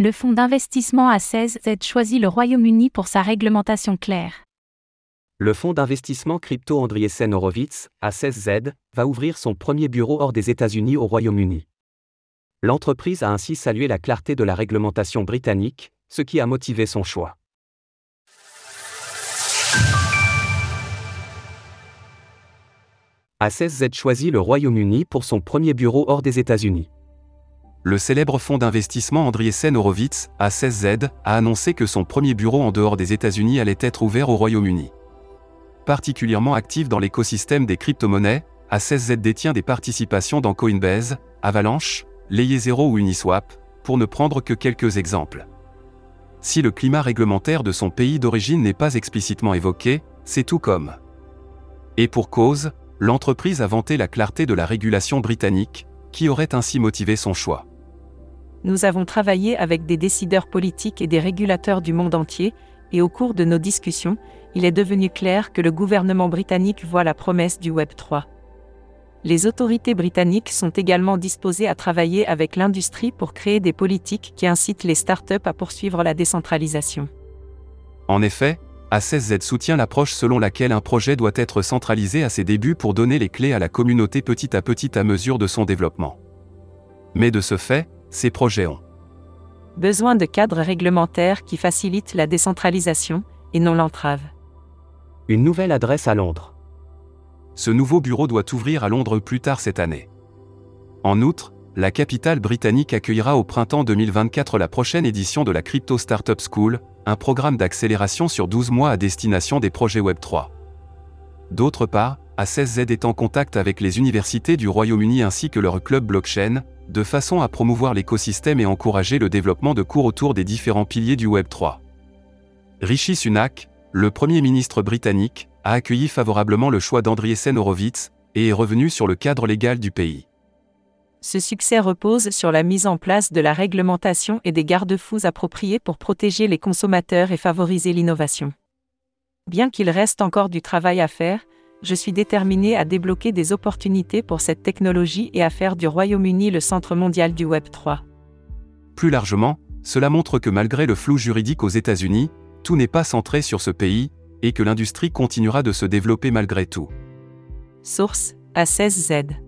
Le fonds d'investissement A16Z choisit le Royaume-Uni pour sa réglementation claire. Le fonds d'investissement crypto Andriessen Horowitz, A16Z, va ouvrir son premier bureau hors des États-Unis au Royaume-Uni. L'entreprise a ainsi salué la clarté de la réglementation britannique, ce qui a motivé son choix. A16Z choisit le Royaume-Uni pour son premier bureau hors des États-Unis. Le célèbre fonds d'investissement Andriessen Horowitz, A16Z, a annoncé que son premier bureau en dehors des États-Unis allait être ouvert au Royaume-Uni. Particulièrement actif dans l'écosystème des crypto-monnaies, A16Z détient des participations dans Coinbase, Avalanche, Layer Zero ou Uniswap, pour ne prendre que quelques exemples. Si le climat réglementaire de son pays d'origine n'est pas explicitement évoqué, c'est tout comme. Et pour cause, l'entreprise a vanté la clarté de la régulation britannique, qui aurait ainsi motivé son choix? Nous avons travaillé avec des décideurs politiques et des régulateurs du monde entier, et au cours de nos discussions, il est devenu clair que le gouvernement britannique voit la promesse du Web 3. Les autorités britanniques sont également disposées à travailler avec l'industrie pour créer des politiques qui incitent les startups à poursuivre la décentralisation. En effet, A16Z soutient l'approche selon laquelle un projet doit être centralisé à ses débuts pour donner les clés à la communauté petit à petit à mesure de son développement. Mais de ce fait, ces projets ont besoin de cadres réglementaires qui facilitent la décentralisation, et non l'entrave. Une nouvelle adresse à Londres. Ce nouveau bureau doit ouvrir à Londres plus tard cette année. En outre, la capitale britannique accueillera au printemps 2024 la prochaine édition de la Crypto Startup School, un programme d'accélération sur 12 mois à destination des projets Web3. D'autre part, A16Z est en contact avec les universités du Royaume-Uni ainsi que leur club blockchain, de façon à promouvoir l'écosystème et encourager le développement de cours autour des différents piliers du Web3. Rishi Sunak, le Premier ministre britannique, a accueilli favorablement le choix d'Andriessen Horowitz et est revenu sur le cadre légal du pays. Ce succès repose sur la mise en place de la réglementation et des garde-fous appropriés pour protéger les consommateurs et favoriser l'innovation. Bien qu'il reste encore du travail à faire, je suis déterminé à débloquer des opportunités pour cette technologie et à faire du Royaume-Uni le centre mondial du Web 3. Plus largement, cela montre que malgré le flou juridique aux États-Unis, tout n'est pas centré sur ce pays, et que l'industrie continuera de se développer malgré tout. Source A16Z.